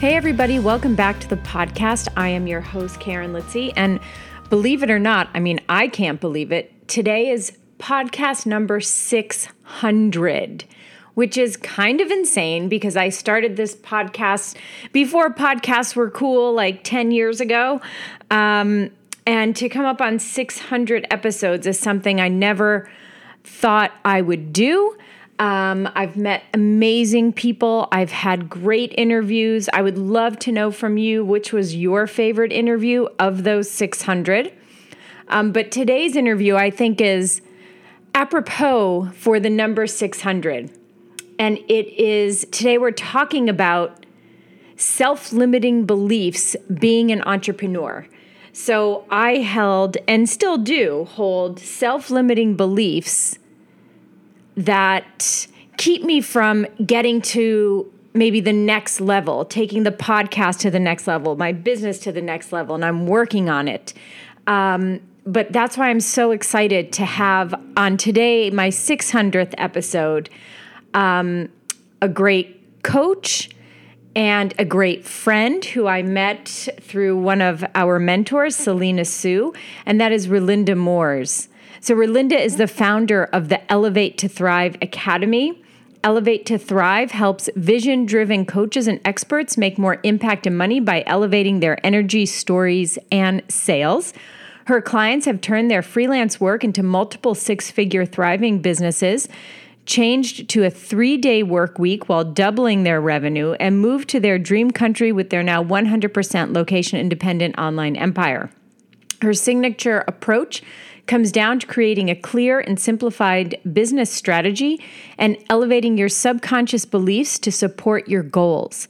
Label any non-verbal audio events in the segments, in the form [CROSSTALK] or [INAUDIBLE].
Hey, everybody, welcome back to the podcast. I am your host, Karen Litzy. And believe it or not, I mean, I can't believe it. Today is podcast number 600 which is kind of insane because I started this podcast before podcasts were cool, like 10 years ago. Um, and to come up on 600 episodes is something I never thought I would do. Um, I've met amazing people. I've had great interviews. I would love to know from you which was your favorite interview of those 600. Um, but today's interview, I think, is apropos for the number 600. And it is today we're talking about self limiting beliefs being an entrepreneur. So I held and still do hold self limiting beliefs that keep me from getting to maybe the next level, taking the podcast to the next level, my business to the next level, and I'm working on it. Um, but that's why I'm so excited to have on today, my 600th episode, um, a great coach and a great friend who I met through one of our mentors, Selena Soo, and that is Relinde Moors. So, Relinde is the founder of the Elevate to Thrive Academy. Elevate to Thrive helps vision driven coaches and experts make more impact and money by elevating their energy, stories, and sales. Her clients have turned their freelance work into multiple six figure thriving businesses, changed to a three day work week while doubling their revenue, and moved to their dream country with their now 100% location independent online empire. Her signature approach comes down to creating a clear and simplified business strategy and elevating your subconscious beliefs to support your goals.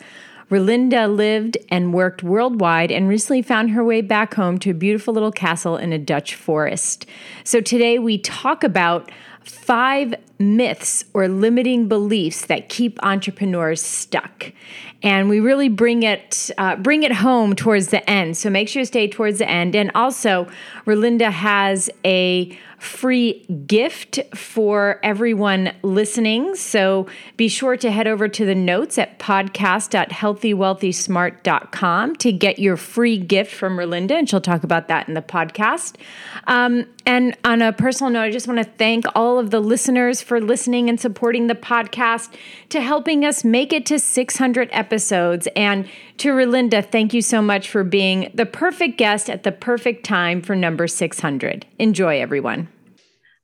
Relinde lived and worked worldwide and recently found her way back home to a beautiful little castle in a Dutch forest. So today we talk about five myths or limiting beliefs that keep entrepreneurs stuck and we really bring it uh, bring it home towards the end. So make sure you stay towards the end. And also Relinde has a free gift for everyone listening. So be sure to head over to the notes at podcast.healthywealthysmart.com to get your free gift from Relinde, and she'll talk about that in the podcast. Um, and on a personal note, I just want to thank all of the listeners for listening and supporting the podcast to helping us make it to 600 episodes. And to Relinde, thank you so much for being the perfect guest at the perfect time for number 600. Enjoy, everyone.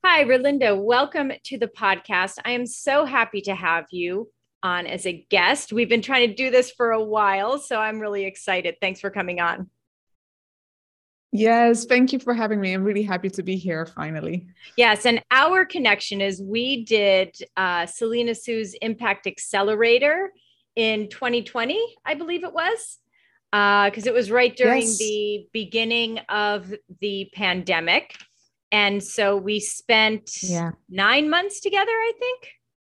Hi, Relinde. Welcome to the podcast. I am so happy to have you on as a guest. We've been trying to do this for a while, so I'm really excited. Thanks for coming on. Yes, thank you for having me. I'm really happy to be here finally. Yes, and our connection is we did uh, Selena Soo's Impact Accelerator in 2020, I believe it was, because uh, it was right during yes. the beginning of the pandemic. And so we spent yeah. nine months together, I think.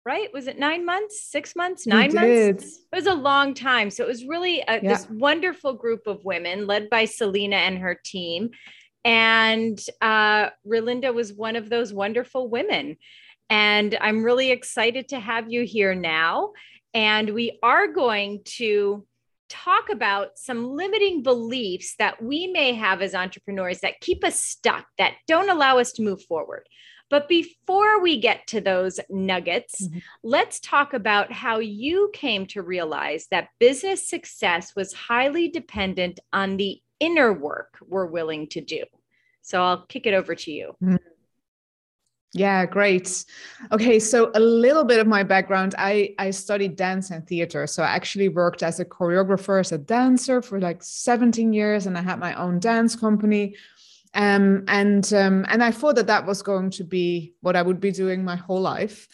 Right? Was it nine months, six months, nine months? It was a long time. So it was really a, yeah. this wonderful group of women led by Selena and her team. And uh, Relinde was one of those wonderful women. And I'm really excited to have you here now. And we are going to talk about some limiting beliefs that we may have as entrepreneurs that keep us stuck, that don't allow us to move forward. But before we get to those nuggets, mm-hmm. let's talk about how you came to realize that business success was highly dependent on the inner work we're willing to do. So I'll kick it over to you. Yeah, great. Okay, so a little bit of my background. I I studied dance and theater. So I actually worked as a choreographer, as a dancer for like 17 years and I had my own dance company. Um, and um, and I thought that that was going to be what I would be doing my whole life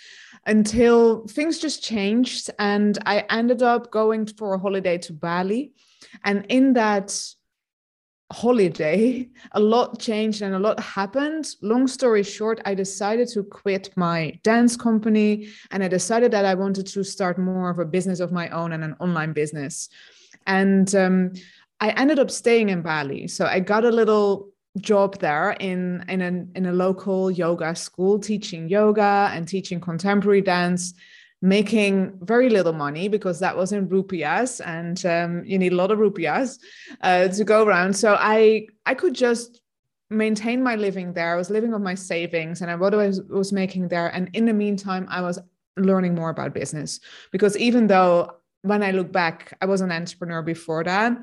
until things just changed and I ended up going for a holiday to Bali And in that holiday, a lot changed and a lot happened. Long story short, I decided to quit my dance company and I decided that I wanted to start more of a business of my own and an online business. And um, I ended up staying in Bali. So I got a little job there in in a in a local yoga school teaching yoga and teaching contemporary dance making very little money because that was in rupiahs and um, you need a lot of rupiahs uh, to go around so i i could just maintain my living there i was living on my savings and I, what i was, was making there and in the meantime i was learning more about business because even though when i look back i was an entrepreneur before that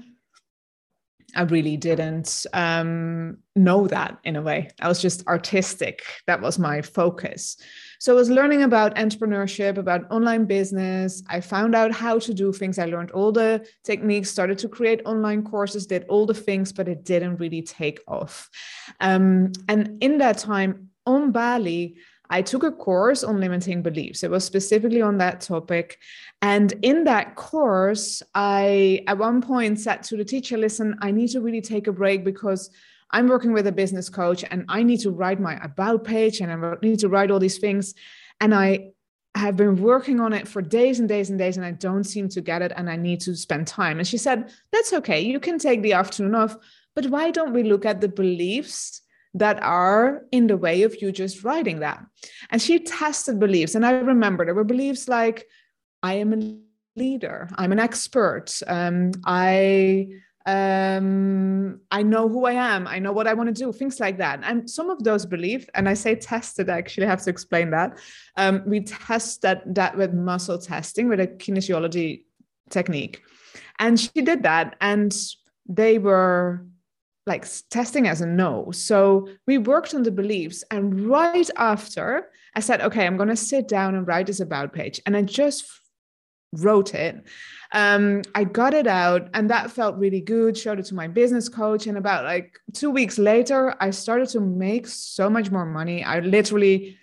I really didn't um, know that in a way. I was just artistic. That was my focus. So I was learning about entrepreneurship, about online business. I found out how to do things. I learned all the techniques, started to create online courses, did all the things, but it didn't really take off. Um, and in that time on Bali, I took a course on limiting beliefs. It was specifically on that topic. And in that course, I at one point said to the teacher, listen, I need to really take a break because I'm working with a business coach and I need to write my about page and I need to write all these things. And I have been working on it for days and days and days and I don't seem to get it and I need to spend time. And she said, That's okay. You can take the afternoon off. But why don't we look at the beliefs that are in the way of you just writing that. And she tested beliefs. And I remember there were beliefs like, I am a leader, I'm an expert, um, I um i know who i am i know what i want to do things like that and some of those beliefs and i say tested i actually have to explain that um, we test that that with muscle testing with a kinesiology technique and she did that and they were like testing as a no. So we worked on the beliefs. And right after, I said, okay, I'm going to sit down and write this about page. And I just wrote it. Um, I got it out, and that felt really good. Showed it to my business coach. And about like two weeks later, I started to make so much more money. I literally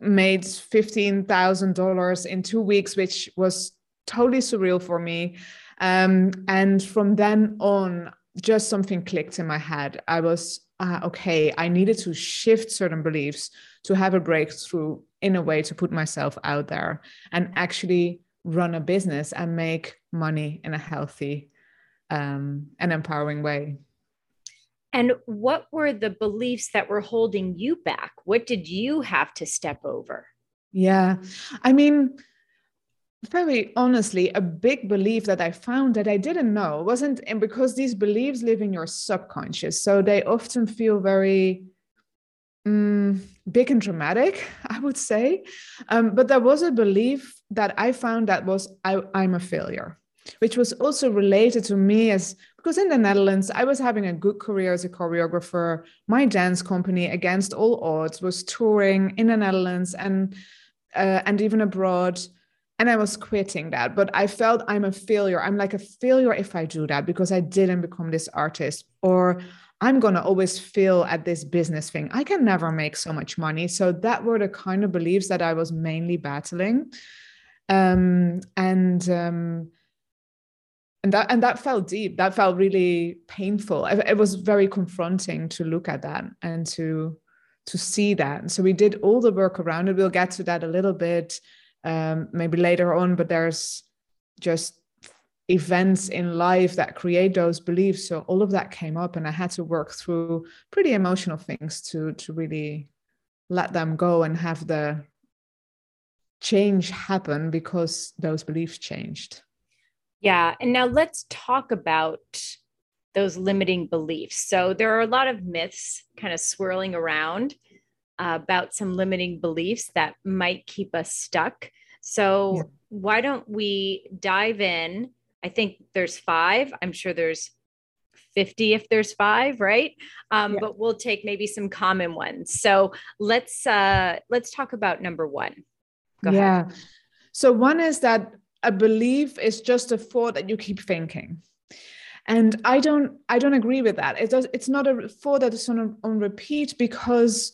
made $15,000 in two weeks, which was totally surreal for me. Um, and from then on, just something clicked in my head. I was, uh, okay, I needed to shift certain beliefs to have a breakthrough in a way to put myself out there and actually run a business and make money in a healthy um, and empowering way. And what were the beliefs that were holding you back? What did you have to step over? Yeah. I mean, very honestly, a big belief that I found that I didn't know wasn't, and because these beliefs live in your subconscious, so they often feel very um, big and dramatic, [LAUGHS] I would say. Um, but there was a belief that I found that was I, I'm a failure, which was also related to me as because in the Netherlands, I was having a good career as a choreographer. My dance company, against all odds, was touring in the Netherlands and uh, and even abroad and I was quitting that. But I felt I'm a failure. I'm like a failure if I do that because I didn't become this artist, or I'm going to always fail at this business thing. I can never make so much money. So that were the kind of beliefs that I was mainly battling. Um, and, um, and that and that felt deep. That felt really painful. It, it was very confronting to look at that and to to see that. And So we did all the work around it. We'll get to that a little bit um, maybe later on, but there's just events in life that create those beliefs. So all of that came up, and I had to work through pretty emotional things to to really let them go and have the change happen because those beliefs changed. Yeah, and now let's talk about those limiting beliefs. So there are a lot of myths kind of swirling around uh, about some limiting beliefs that might keep us stuck. So, yeah. why don't we dive in? I think there's five. I'm sure there's 50 if there's five, right? Um, yeah. But we'll take maybe some common ones. So let's uh, let's talk about number one. Go yeah. Ahead. So one is that a belief is just a thought that you keep thinking and i don't i don't agree with that it does it's not a thought that is on, on repeat because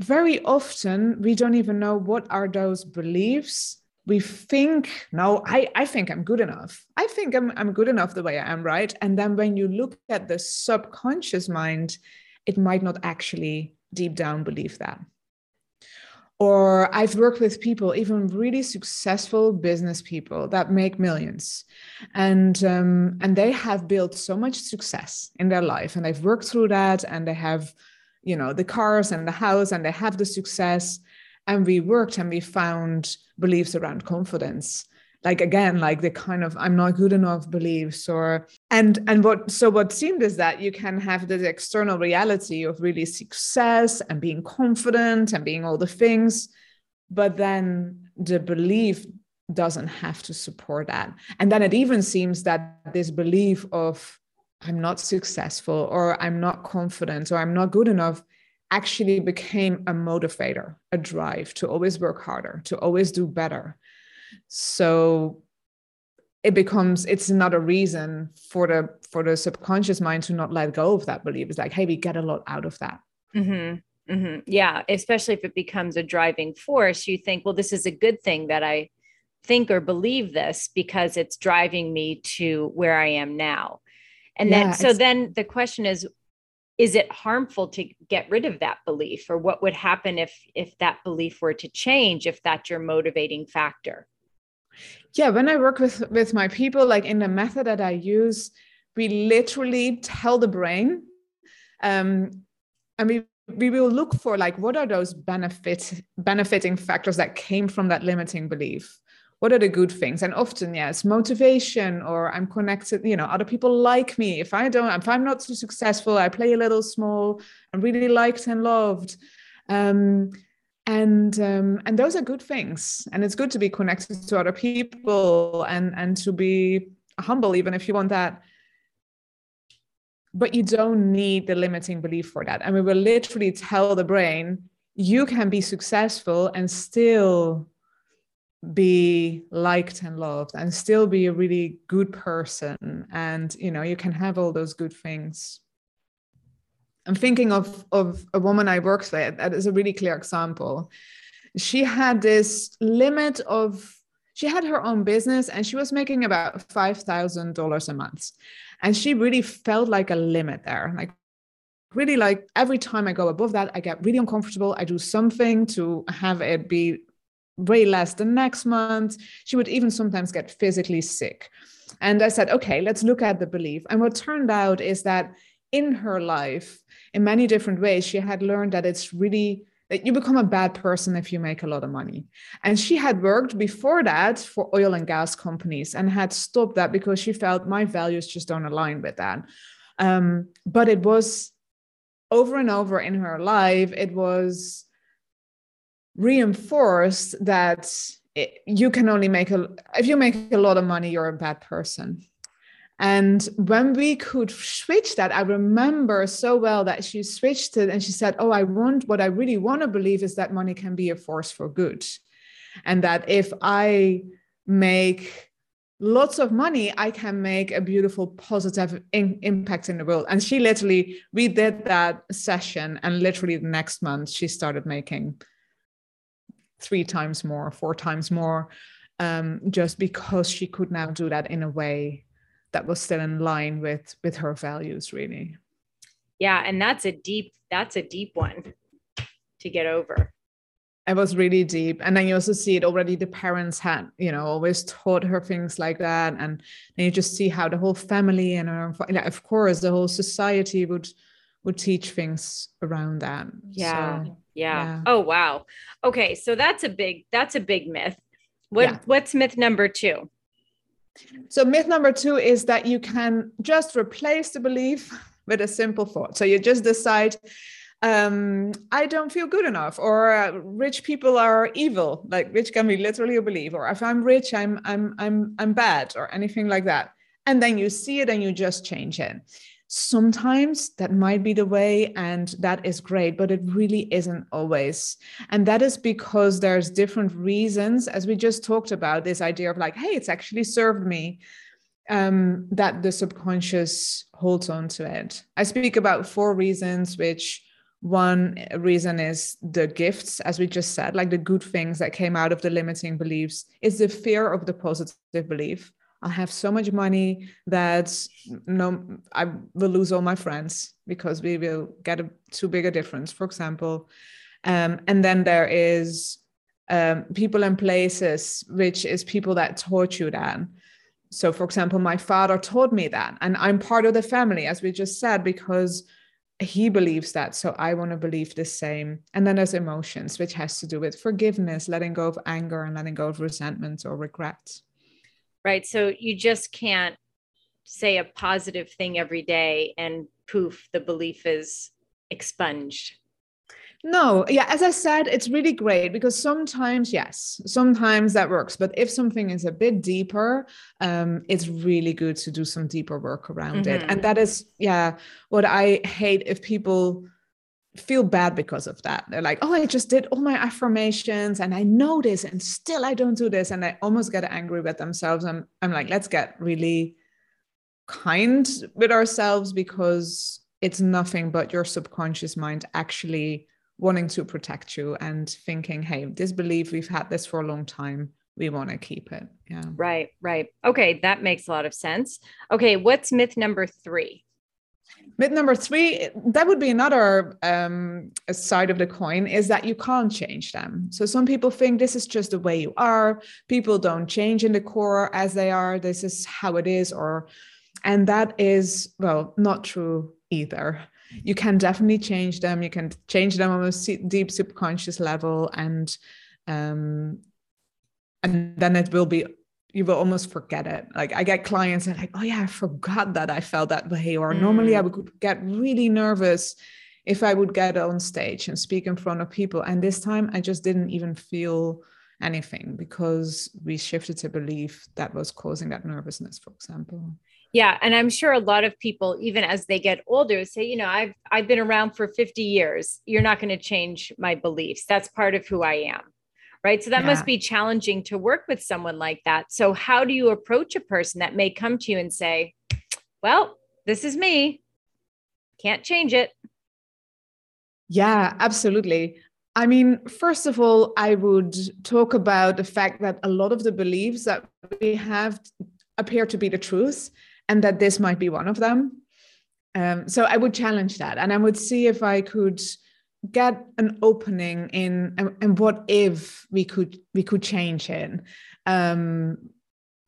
very often we don't even know what are those beliefs we think, no, I, I think I'm good enough. I think I'm, I'm good enough the way I am, right? And then when you look at the subconscious mind, it might not actually deep down believe that. Or I've worked with people, even really successful business people that make millions, and um, and they have built so much success in their life, and they've worked through that, and they have, you know, the cars and the house, and they have the success, and we worked and we found beliefs around confidence. Like again like the kind of i'm not good enough beliefs or and and what so what seemed is that you can have this external reality of really success and being confident and being all the things but then the belief doesn't have to support that. And then it even seems that this belief of i'm not successful or i'm not confident or i'm not good enough actually became a motivator a drive to always work harder to always do better so it becomes it's another reason for the for the subconscious mind to not let go of that belief it's like hey we get a lot out of that mm-hmm. Mm-hmm. yeah especially if it becomes a driving force you think well this is a good thing that i think or believe this because it's driving me to where i am now and yeah, then so then the question is is it harmful to get rid of that belief? Or what would happen if if that belief were to change if that's your motivating factor? Yeah when i work with with my people like in the method that i use we literally tell the brain um and we we will look for like what are those benefit benefiting factors that came from that limiting belief what are the good things? And often yes motivation or i'm connected you know other people like me. If i don't if i'm not too successful i play a little small. I'm really liked and loved. Um, and um, and those are good things. And it's good to be connected to other people and and to be humble even if you want that. But you don't need the limiting belief for that. And we will literally tell the brain you can be successful and still be liked and loved and still be a really good person. And you know you can have all those good things. I'm thinking of of a woman i worked with that is a really clear example. She had this limit of she had her own business and she was making about $5000 a month. And she really felt like a limit there like really like every time i go above that i get really uncomfortable. I do something to have it be way less the next month. She would even sometimes get physically sick. And I said, okay, let's look at the belief. And what turned out is that in her life, in many different ways, she had learned that it's really that you become a bad person if you make a lot of money. And she had worked before that for oil and gas companies and had stopped that because she felt my values just don't align with that. Um, but it was over and over in her life, it was reinforced that you can only make a if you make a lot of money you're a bad person. And when we could switch that i remember so well that she switched it and she said oh i want what i really want to believe is that money can be a force for good. And that if i make lots of money i can make a beautiful positive in, impact in the world. And she literally we did that session and literally the next month she started making three times more, four times more, um, just because she could now do that in a way that was still in line with with her values, really. Yeah, and that's a deep that's a deep one to get over. It was really deep. And then you also see it already the parents had, you know, always taught her things like that. And then you just see how the whole family and her, of course, the whole society would would teach things around that. Yeah. So, yeah. yeah. Oh wow. Okay, so that's a big that's a big myth. What yeah. what's myth number 2? So myth number 2 is that you can just replace the belief [LAUGHS] with a simple thought. So you just decide um i don't feel good enough or uh, rich people are evil like rich can be literally a belief or if i'm rich i'm i'm i'm i'm bad or anything like that and then you see it and you just change it Sometimes that might be the way, and that is great, but it really isn't always. And that is because there's different reasons, as we just talked about, this idea of like, hey, it's actually served me, um, that the subconscious holds on to it. I speak about four reasons which one reason is the gifts, as we just said, like the good things that came out of the limiting beliefs, is the fear of the positive belief. I have so much money that no, I will lose all my friends because we will get a too big a difference, for example. Um, and then there is um, people and places, which is people that taught you that. So, for example, my father taught me that, and I'm part of the family, as we just said, because he believes that. So I want to believe the same. And then there's emotions, which has to do with forgiveness, letting go of anger, and letting go of resentment or regret. Right. So you just can't say a positive thing every day and poof, the belief is expunged. No, yeah, as I said, it's really great because sometimes, yes, sometimes that works. But if something is a bit deeper, um, it's really good to do some deeper work around mm-hmm. it. And that is, yeah, what I hate if people feel bad because of that. They're like, oh, I just did all my affirmations and I know this and still I don't do this. And I almost get angry with themselves. I'm, I'm like, let's get really kind with ourselves because it's nothing but your subconscious mind actually wanting to protect you and thinking, hey, this belief, we've had this for a long time. We want to keep it. Yeah. Right, right. Okay, that makes a lot of sense. Okay, what's myth number three? Myth number three, that would be another um, side of the coin, is that you can't change them. So some people think this is just the way you are. People don't change in the core as they are. This is how it is, or and that is well not true either you can definitely change them you can change them on a deep subconscious level and um and then it will be you will almost forget it like i get clients that like oh yeah i forgot that i felt that way or mm. normally i mm. would get really nervous if i would get on stage and speak in front of people and this time i just didn't even feel anything because we shifted to belief that was causing that nervousness for example yeah, and I'm sure a lot of people even as they get older say, you know, I've I've been around for 50 years. You're not going to change my beliefs. That's part of who I am. Right? So that yeah. must be challenging to work with someone like that. So how do you approach a person that may come to you and say, "Well, this is me. Can't change it." Yeah, absolutely. I mean, first of all, I would talk about the fact that a lot of the beliefs that we have appear to be the truth and that this might be one of them. Um, so I would challenge that and I would see if I could get an opening in and, and what if we could we could change it um,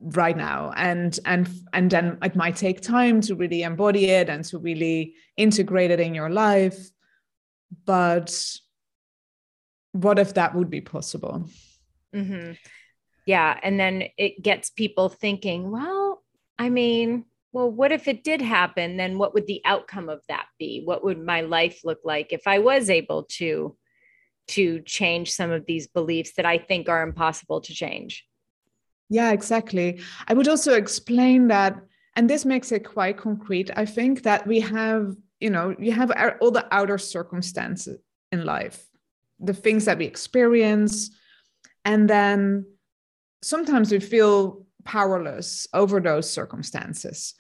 right now and and and then it might take time to really embody it and to really integrate it in your life but what if that would be possible mm-hmm. yeah and then it gets people thinking well i mean well, what if it did happen? Then what would the outcome of that be? What would my life look like if I was able to to change some of these beliefs that I think are impossible to change? Yeah, exactly. I would also explain that, and this makes it quite concrete. I think that we have, you know, you have all the outer circumstances in life, the things that we experience, and then sometimes we feel powerless over those circumstances.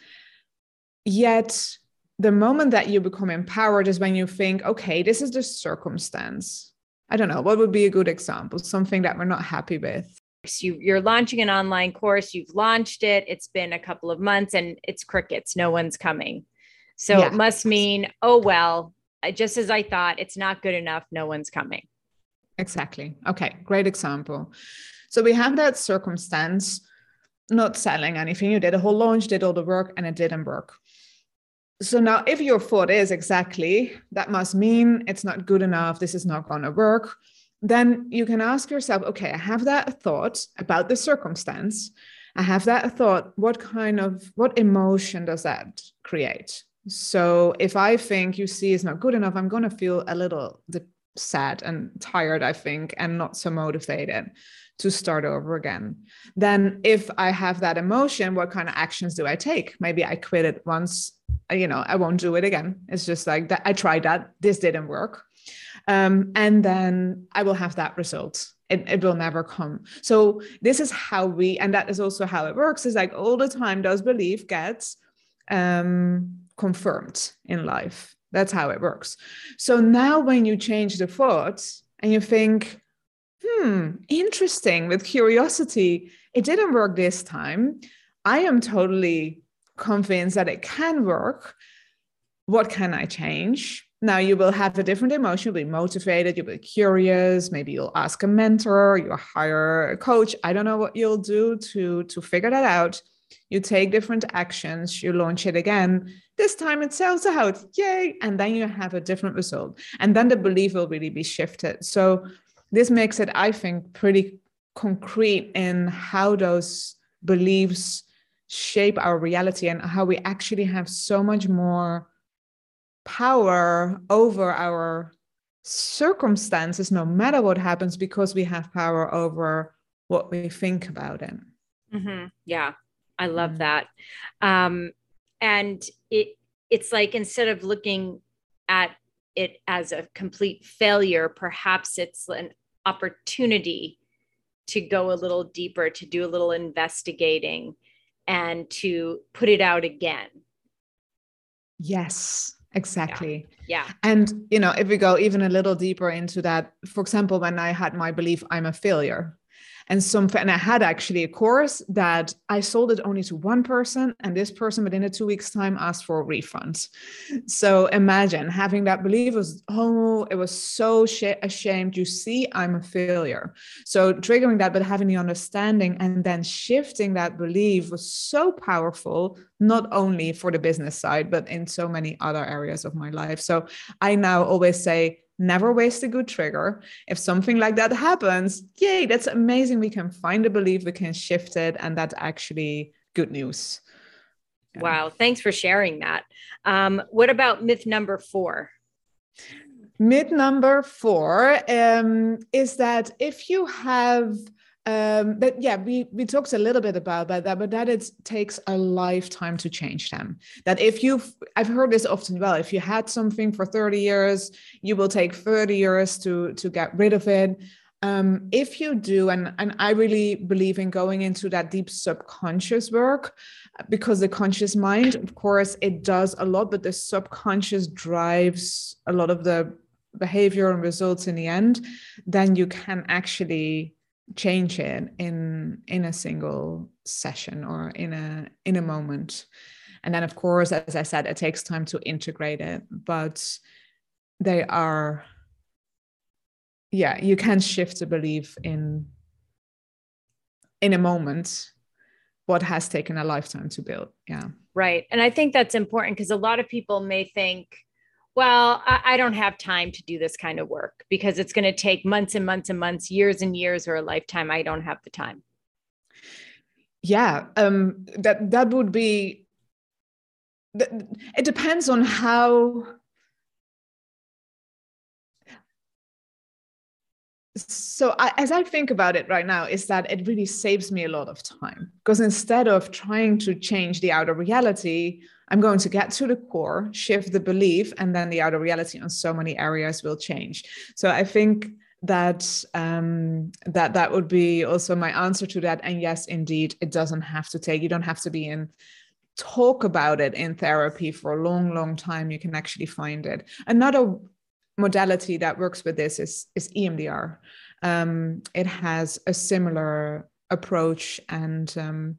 Yet, the moment that you become empowered is when you think, okay, this is the circumstance. I don't know, what would be a good example? Something that we're not happy with. You, are launching an online course, you've launched it, it's been a couple of months and it's crickets, no one's coming. So yeah. it must mean, oh, well, just as I thought, it's not good enough, no one's coming. Exactly. Okay, great example. So we have that circumstance not selling anything. You did a whole launch, did all the work, and it didn't work. So now, if your thought is exactly that must mean it's not good enough, this is not going to work, then you can ask yourself, okay, I have that thought about the circumstance. I have that thought. What kind of what emotion does that create? So if I think you see is not good enough, I'm going to feel a little sad and tired, I think, and not so motivated to start over again. Then, if I have that emotion, what kind of actions do I take? Maybe I quit it once, you know, I won't do it again. It's just like that. I tried that, this didn't work. Um, and then I will have that result. It, it will never come. So, this is how we, and that is also how it works is like all the time, those belief gets um, confirmed in life That's how it works. So now when you change the thought and you think, hmm, interesting with curiosity, it didn't work this time. I am totally convinced that it can work. What can I change? Now you will have a different emotion. You'll be motivated. You'll be curious. Maybe you'll ask a mentor. You'll hire a coach. I don't know what you'll do to to figure that out. You take different actions. You launch it again. This time it sells out. Yay! And then you have a different result. And then the belief will really be shifted. So this makes it, I think, pretty concrete in how those beliefs shape our reality and how we actually have so much more power over our circumstances, no matter what happens, because we have power over what we think about it. Mm-hmm. Yeah, I love mm. that. Um, and it it's like instead of looking at it as a complete failure, perhaps it's an opportunity to go a little deeper, to do a little investigating, and to put it out again. Yes. Exactly. Yeah. yeah. And, you know, if we go even a little deeper into that, for example, when I had my belief I'm a failure, and some and i had actually a course that i sold it only to one person and this person within a two weeks time asked for a refund. So imagine having that belief was oh it was so sh- ashamed you see i'm a failure. So triggering that but having the understanding and then shifting that belief was so powerful not only for the business side but in so many other areas of my life. So i now always say never waste a good trigger. If something like that happens, yay, that's amazing. We can find a belief, we can shift it, and that's actually good news. Yeah. Wow. Thanks for sharing that. Um, what about myth number four? Myth number four um, is that if you have um, but yeah, we we talked a little bit about that, but that it takes a lifetime to change them. That if you've, I've heard this often. Well, if you had something for thirty years, you will take thirty years to to get rid of it. Um, if you do, and and I really believe in going into that deep subconscious work, because the conscious mind, of course, it does a lot, but the subconscious drives a lot of the behavior and results in the end. Then you can actually change it in in a single session or in a in a moment. And then of course as i said it takes time to integrate it but they are yeah you can shift a belief in in a moment what has taken a lifetime to build. Yeah. Right. And i think that's important because a lot of people may think well, I, I, don't have time to do this kind of work because it's going to take months and months and months, years and years, or a lifetime. I don't have the time. Yeah, um, that that would be. It depends on how. So I, as I think about it right now, is that it really saves me a lot of time because instead of trying to change the outer reality, I'm going to get to the core, shift the belief, and then the outer reality on so many areas will change. So I think that um, that that would be also my answer to that. And yes, indeed, it doesn't have to take. You don't have to be in talk about it in therapy for a long, long time. You can actually find it. Another modality that works with this is is EMDR. Um, it has a similar approach and um,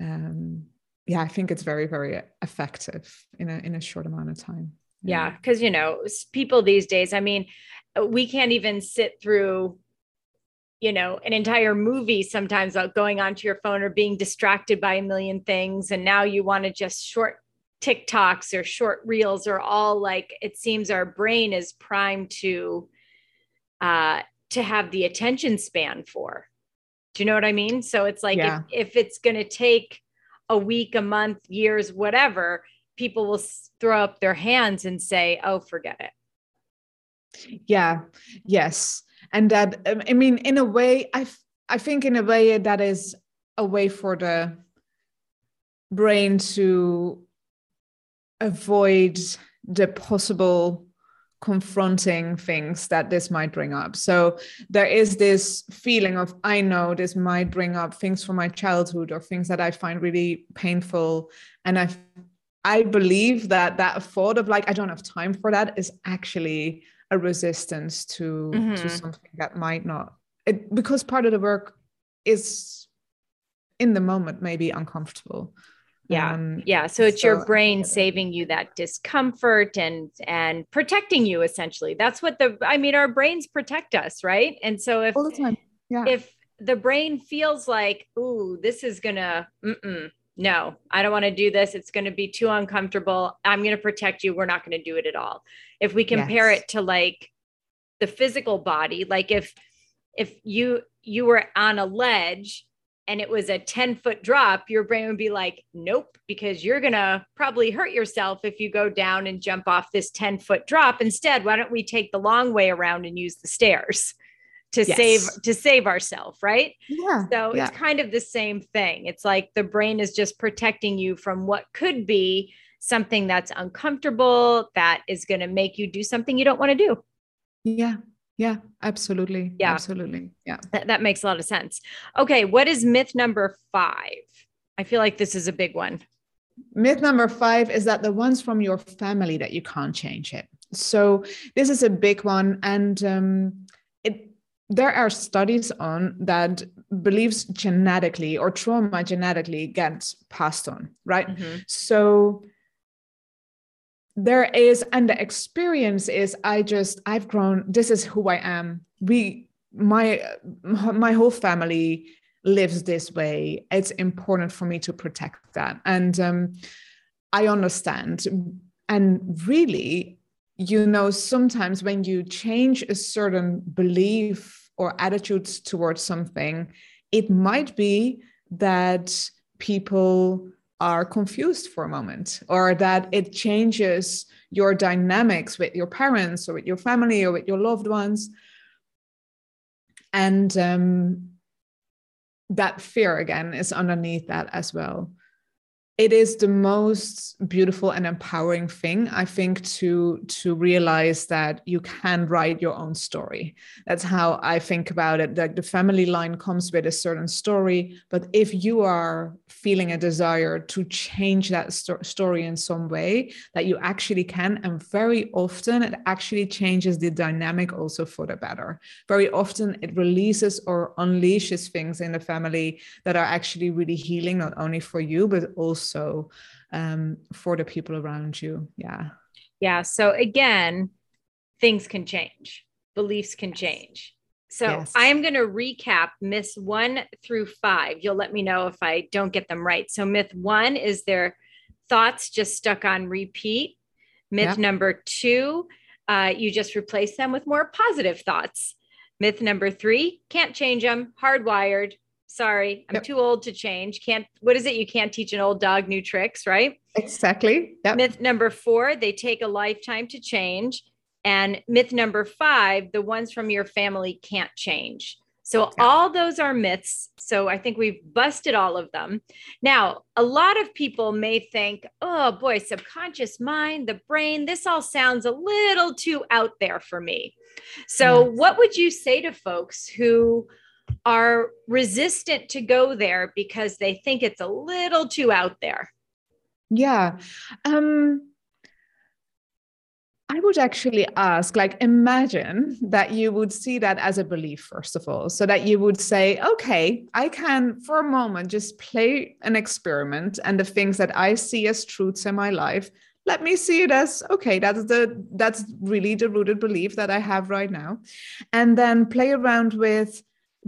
um, yeah, I think it's very, very effective in a in a short amount of time. Yeah, because you know, people these days, I mean, uh, we can't even sit through you know an entire movie sometimes about going onto your phone or being distracted by a million things and now you want to just short tiktoks or short reels are all like it seems our brain is primed to uh to have the attention span for do you know what i mean so it's like yeah. if, if it's going to take a week, a month, years, whatever, people will throw up their hands and say, oh, forget it. Yeah, yes. And that, um, I mean, in a way, I, I think in a way that is a way for the brain to avoid the possible confronting things that this might bring up. So there is this feeling of, I know this might bring up things from my childhood or things that I find really painful. And I I believe that that thought of like I don't have time for that is actually a resistance to mm-hmm. to something that might not it, because part of the work is in the moment maybe uncomfortable yeah. Um, yeah. So it's so, your brain saving you that discomfort and and protecting you essentially. That's what the i mean our brains protect us right? And so if all the time. Yeah. if the brain feels like ooh this is gonna no i don't want to do this. It's going to be too uncomfortable. I'm going to protect you. We're not going to do it at all. If we compare yes. it to like the physical body like if if you you were on a ledge and it was a 10 foot drop, your brain would be like, nope, because you're going to probably hurt yourself if you go down and jump off this 10 foot drop. Instead, why don't we take the long way around and use the stairs? to yes. save to save ourselves right yeah so yeah. it's kind of the same thing it's like the brain is just protecting you from what could be something that's uncomfortable that is going to make you do something you don't want to do yeah yeah, absolutely. Yeah. Absolutely. Yeah. That, that makes a lot of sense. Okay. What is myth number five? I feel like this is a big one. Myth number five is that the ones from your family that you can't change it. So this is a big one. And um, it there are studies on that beliefs genetically or trauma genetically gets passed on, right? Mm-hmm. So there is and the experience is i just i've grown this is who i am. We my my whole family lives this way. It's important for me to protect that. And um, i understand. And really you know sometimes when you change a certain belief or attitudes towards something it might be that people are confused for a moment or that it changes your dynamics with your parents or with your family or with your loved ones. And um, that fear again is underneath that as well it is the most beautiful and empowering thing i think to to realize that you can write your own story. That's how i think about it like the family line comes with a certain story but if you are feeling a desire to change that sto- story in some way that you actually can and very often it actually changes the dynamic also for the better. Very often it releases or unleashes things in the family that are actually really healing not only for you but also also um, for the people around you. Yeah. Yeah. So again, things can change, beliefs can change. So yes. I am going to recap myths one through five. You'll let me know if I don't get them right. So, myth one is their thoughts just stuck on repeat. Myth yep. number two, uh, you just replace them with more positive thoughts. Myth number three, can't change them, hardwired. Sorry, I'm yep. too old to change. Can't, what is it? You can't teach an old dog new tricks, right? Exactly. Yep. Myth number four, they take a lifetime to change. And myth number five, the ones from your family can't change. So all those are myths. So I think we've busted all of them. Now, a lot of people may think, oh boy, subconscious mind, the brain, this all sounds a little too out there for me. So, yes. what would you say to folks who are resistant to go there because they think it's a little too out there. Yeah. Um, I would actually ask, like, imagine that you would see that as a belief, first of all, so that you would say, okay, I can for a moment just play an experiment and the things that I see as truths in my life. Let me see it as okay, that's the that's really the rooted belief that I have right now. And then play around with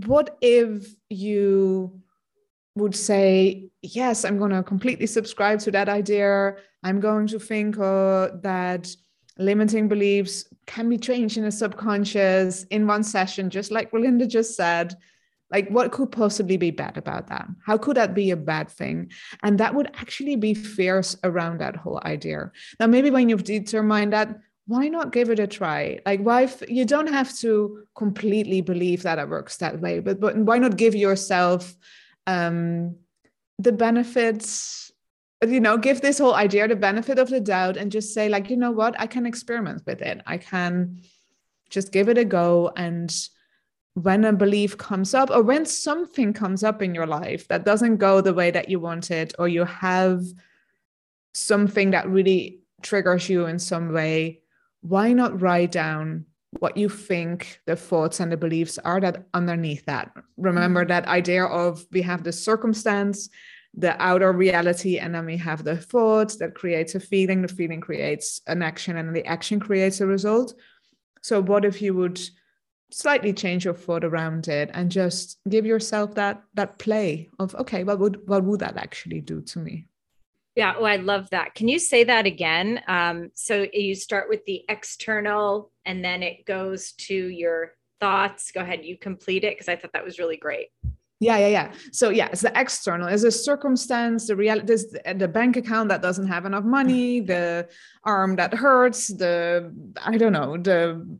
what if you would say, yes, I'm going to completely subscribe to that idea. I'm going to think uh, that limiting beliefs can be changed in the subconscious in one session, just like Relinde just said. Like, what could possibly be bad about that? How could that be a bad thing? And that would actually be fears around that whole idea. Now, maybe when you've determined that, why not give it a try? Like, why f- you don't have to completely believe that it works that way, but but why not give yourself um, the benefits? You know, give this whole idea the benefit of the doubt, and just say, like, you know what, I can experiment with it. I can just give it a go, and when a belief comes up, or when something comes up in your life that doesn't go the way that you want it, or you have something that really triggers you in some way, why not write down what you think the thoughts and the beliefs are that underneath that? Remember that idea of we have the circumstance, the outer reality, and then we have the thoughts that creates a feeling, the feeling creates an action, and the action creates a result. So, what if you would slightly change your thought around it and just give yourself that that play of okay what would what would that actually do to me yeah oh i love that. Can you say that again? Um, so you start with the external and then it goes to your thoughts. Go ahead you complete it because i thought that was really great. Yeah yeah yeah. So yeah it's the external. Is a circumstance the reality is the bank account that doesn't have enough money [LAUGHS] the arm that hurts the i don't know the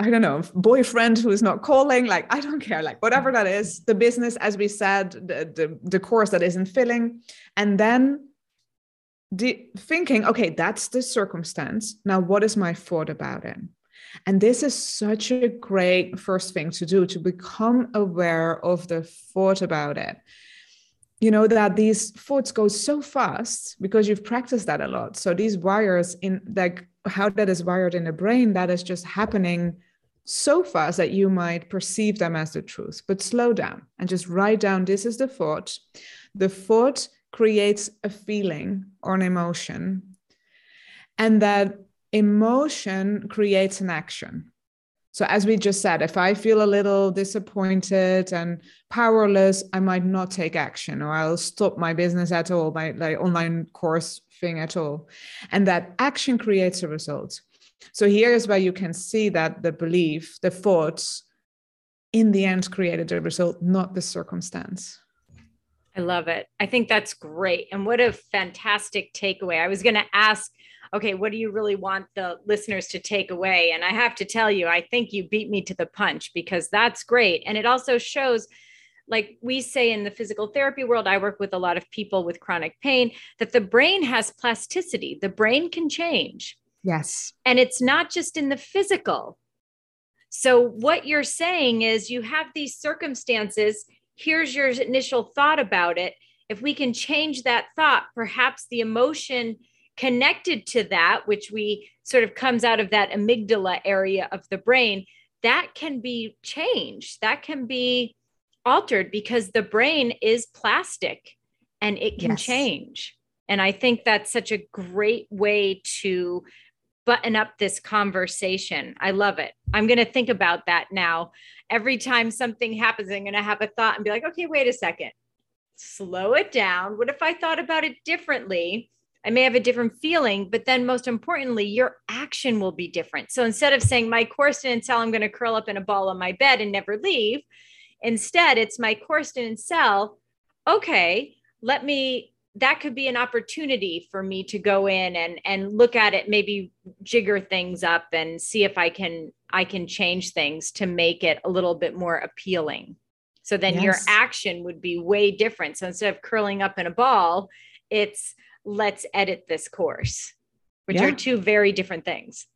I don't know, boyfriend who is not calling, like, I don't care, like, whatever mm. that is, the business, as we said, the, the, the course that isn't filling. And then the, thinking, okay, that's the circumstance. Now, what is my thought about it? And this is such a great first thing to do to become aware of the thought about it. You know, that these thoughts go so fast because you've practiced that a lot. So these wires in like how that is wired in the brain, that is just happening so fast that you might perceive them as the truth. But slow down and just write down this is the thought. The thought creates a feeling or an emotion, and that emotion creates an action. So, as we just said, if I feel a little disappointed and powerless, I might not take action or I'll stop my business at all, my like online course thing at all. And that action creates a result. So here's where you can see that the belief, the thoughts, in the end created the result, not the circumstance. I love it. I think that's great. And what a fantastic takeaway. I was going to ask, okay, what do you really want the listeners to take away? And I have to tell you, I think you beat me to the punch because that's great. And it also shows, like we say in the physical therapy world, I work with a lot of people with chronic pain, that the brain has plasticity. The brain can change. Yes. And it's not just in the physical. So, what you're saying is you have these circumstances. Here's your initial thought about it. If we can change that thought, perhaps the emotion connected to that, which we sort of comes out of that amygdala area of the brain, that can be changed. That can be altered because the brain is plastic and it can yes. change. And I think that's such a great way to button up this conversation. I love it. I'm going to think about that now. Every time something happens, I'm going to have a thought and be like, okay, wait a second, slow it down. What if I thought about it differently? I may have a different feeling, but then most importantly, your action will be different. So instead of saying, my course didn't sell, I'm going to curl up in a ball on my bed and never leave, instead, it's my course didn't sell. Okay, let me that could be an opportunity for me to go in and and look at it maybe jigger things up and see if i can i can change things to make it a little bit more appealing. So then yes. your action would be way different. So instead of curling up in a ball it's let's edit this course which yeah. are two very different things.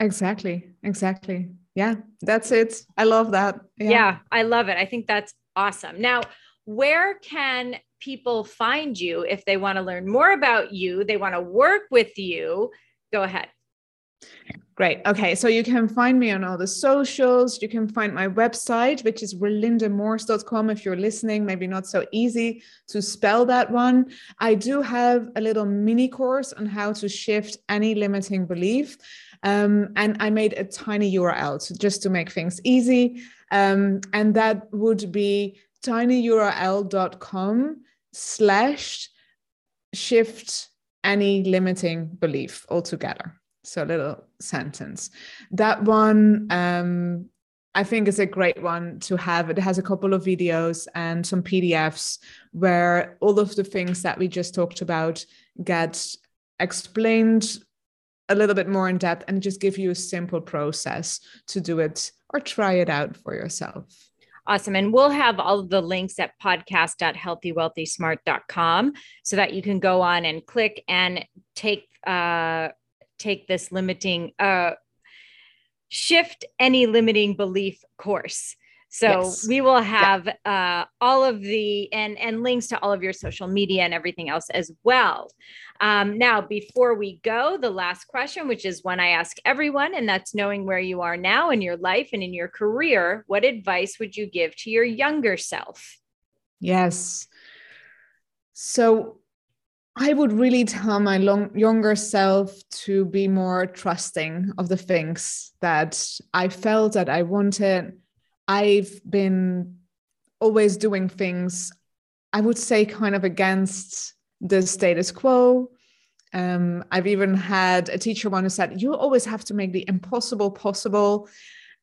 Exactly exactly. Yeah that's it. I love that. Yeah. yeah i love it. I think that's awesome. Now where can people find you if they want to learn more about you, they want to work with you? Go ahead. Great. Okay. So you can find me on all the socials. You can find my website, which is relindemoors.com. If you're listening, maybe not so easy to spell that one. I do have a little mini course on how to shift any limiting belief. Um, and I made a tiny URL so just to make things easy. Um, and that would be tinyurl.com slash shift any limiting belief altogether. So a little sentence. That one um, I think is a great one to have. It has a couple of videos and some PDFs where all of the things that we just talked about get explained a little bit more in depth and just give you a simple process to do it or try it out for yourself. Awesome. And we'll have all of the links at podcast.healthywealthysmart.com so that you can go on and click and take uh take this limiting uh shift any limiting belief course. So yes. we will have yeah. uh, all of the and and links to all of your social media and everything else as well. Um, now, before we go, the last question, which is one I ask everyone, and that's knowing where you are now in your life and in your career. What advice would you give to your younger self? Yes. So I would really tell my long, younger self to be more trusting of the things that I felt that I wanted. I've been always doing things, I would say, kind of against the status quo. Um, I've even had a teacher one who said, You always have to make the impossible possible.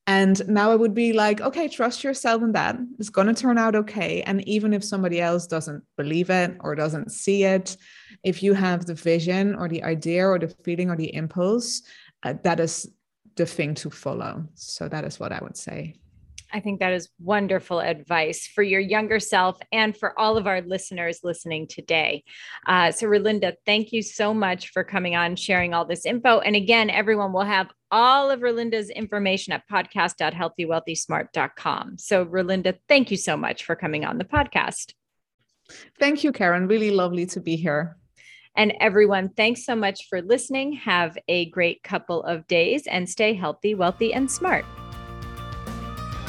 And now I would be like, okay, trust yourself in that. It's going to turn out okay. And even if somebody else doesn't believe it or doesn't see it, if you have the vision or the idea or the feeling or the impulse, uh, that is the thing to follow. So that is what I would say. I think that is wonderful advice for your younger self and for all of our listeners listening today. Uh, so, Relinde, thank you so much for coming on, sharing all this info. And again, everyone will have all of Relinde's information at podcast.healthywealthysmart.com. So, Relinde, thank you so much for coming on the podcast. Thank you, Karen. Really lovely to be here. And everyone, thanks so much for listening. Have a great couple of days and stay healthy, wealthy, and smart.